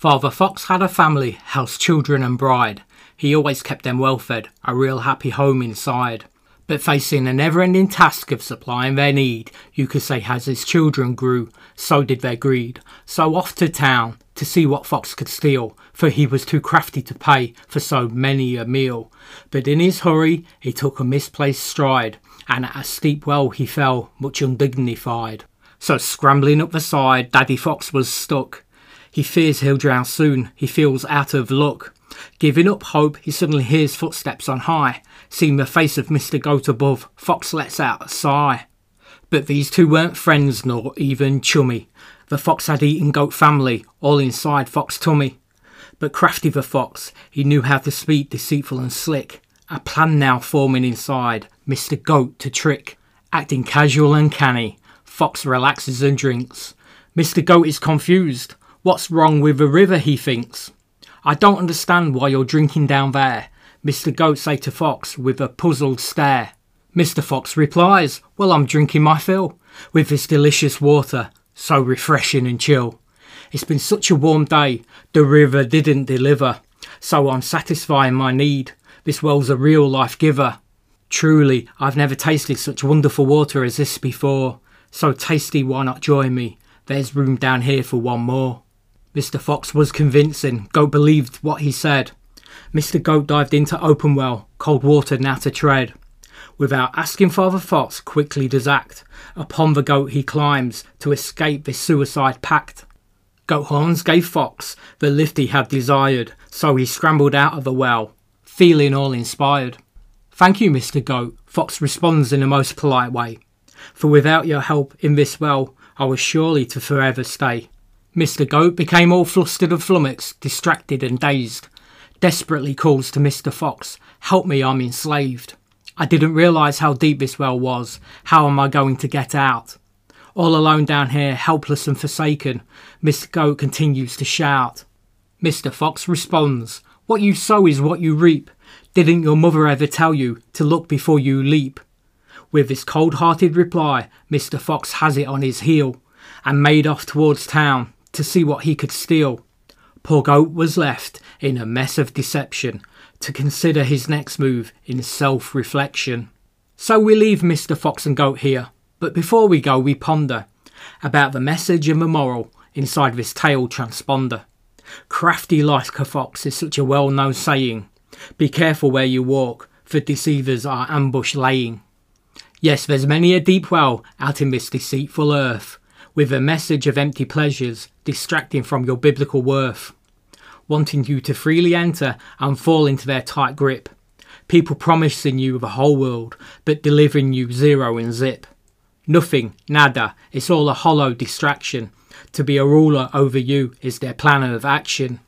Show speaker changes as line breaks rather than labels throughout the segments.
Father Fox had a family, house, children, and bride. He always kept them well fed, a real happy home inside. But facing a never ending task of supplying their need, you could say as his children grew, so did their greed. So off to town to see what Fox could steal, for he was too crafty to pay for so many a meal. But in his hurry, he took a misplaced stride, and at a steep well he fell, much undignified. So scrambling up the side, Daddy Fox was stuck. He fears he'll drown soon, he feels out of luck. Giving up hope, he suddenly hears footsteps on high. Seeing the face of Mr. Goat above, Fox lets out a sigh. But these two weren't friends nor even chummy. The fox had eaten goat family, all inside Fox tummy. But crafty the fox, he knew how to speak deceitful and slick. A plan now forming inside, Mr. Goat to trick. Acting casual and canny, Fox relaxes and drinks. Mr. Goat is confused. What's wrong with the river, he thinks. I don't understand why you're drinking down there, Mr. Goat say to Fox with a puzzled stare. Mr. Fox replies, Well, I'm drinking my fill with this delicious water, so refreshing and chill. It's been such a warm day, the river didn't deliver, so I'm satisfying my need. This well's a real life giver. Truly, I've never tasted such wonderful water as this before. So tasty, why not join me? There's room down here for one more. Mr. Fox was convincing. Goat believed what he said. Mr. Goat dived into open well, cold water now to tread. Without asking Father Fox, quickly does act. Upon the goat he climbs to escape this suicide pact. Goat horns gave Fox the lift he had desired, so he scrambled out of the well, feeling all inspired. Thank you, Mr. Goat, Fox responds in a most polite way. For without your help in this well, I was surely to forever stay. Mr. Goat became all flustered and flummoxed, distracted and dazed. Desperately calls to Mr. Fox, Help me, I'm enslaved. I didn't realise how deep this well was. How am I going to get out? All alone down here, helpless and forsaken, Mr. Goat continues to shout. Mr. Fox responds, What you sow is what you reap. Didn't your mother ever tell you to look before you leap? With this cold hearted reply, Mr. Fox has it on his heel and made off towards town to see what he could steal. Poor Goat was left in a mess of deception to consider his next move in self reflection. So we leave Mr. Fox and Goat here, but before we go, we ponder about the message and the moral inside this tale transponder. Crafty like a fox is such a well known saying. Be careful where you walk, for deceivers are ambush laying. Yes, there's many a deep well out in this deceitful earth, with a message of empty pleasures distracting from your biblical worth, wanting you to freely enter and fall into their tight grip. People promising you the whole world, but delivering you zero and zip. Nothing, nada, it's all a hollow distraction. To be a ruler over you is their plan of action.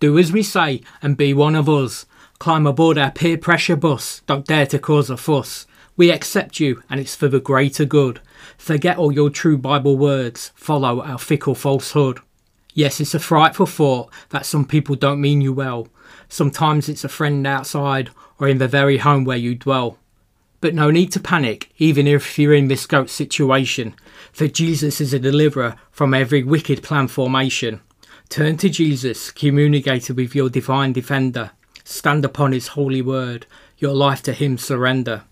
Do as we say and be one of us. Climb aboard our peer pressure bus, don't dare to cause a fuss. We accept you and it's for the greater good. Forget all your true Bible words, follow our fickle falsehood. Yes, it's a frightful thought that some people don't mean you well. Sometimes it's a friend outside or in the very home where you dwell. But no need to panic, even if you're in this goat situation, for Jesus is a deliverer from every wicked plan formation. Turn to Jesus, communicate with your divine defender, stand upon his holy word, your life to him surrender.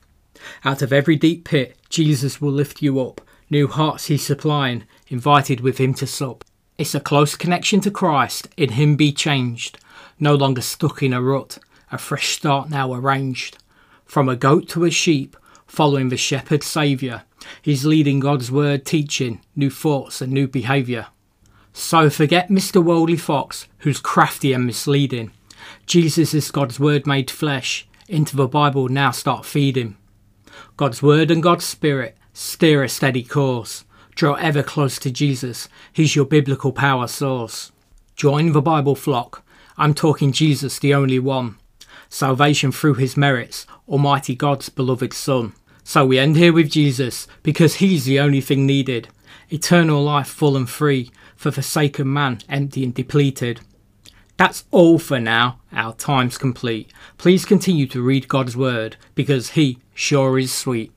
Out of every deep pit, Jesus will lift you up. New hearts he's supplying, invited with him to sup. It's a close connection to Christ, in him be changed. No longer stuck in a rut, a fresh start now arranged. From a goat to a sheep, following the shepherd saviour, he's leading God's word teaching, new thoughts and new behaviour. So forget Mr. Worldly Fox, who's crafty and misleading. Jesus is God's word made flesh. Into the Bible now start feeding. God's word and God's spirit steer a steady course. Draw ever close to Jesus. He's your biblical power source. Join the Bible flock. I'm talking Jesus, the only one. Salvation through his merits, Almighty God's beloved Son. So we end here with Jesus because he's the only thing needed. Eternal life full and free for forsaken man empty and depleted. That's all for now. Our time's complete. Please continue to read God's word because He sure is sweet.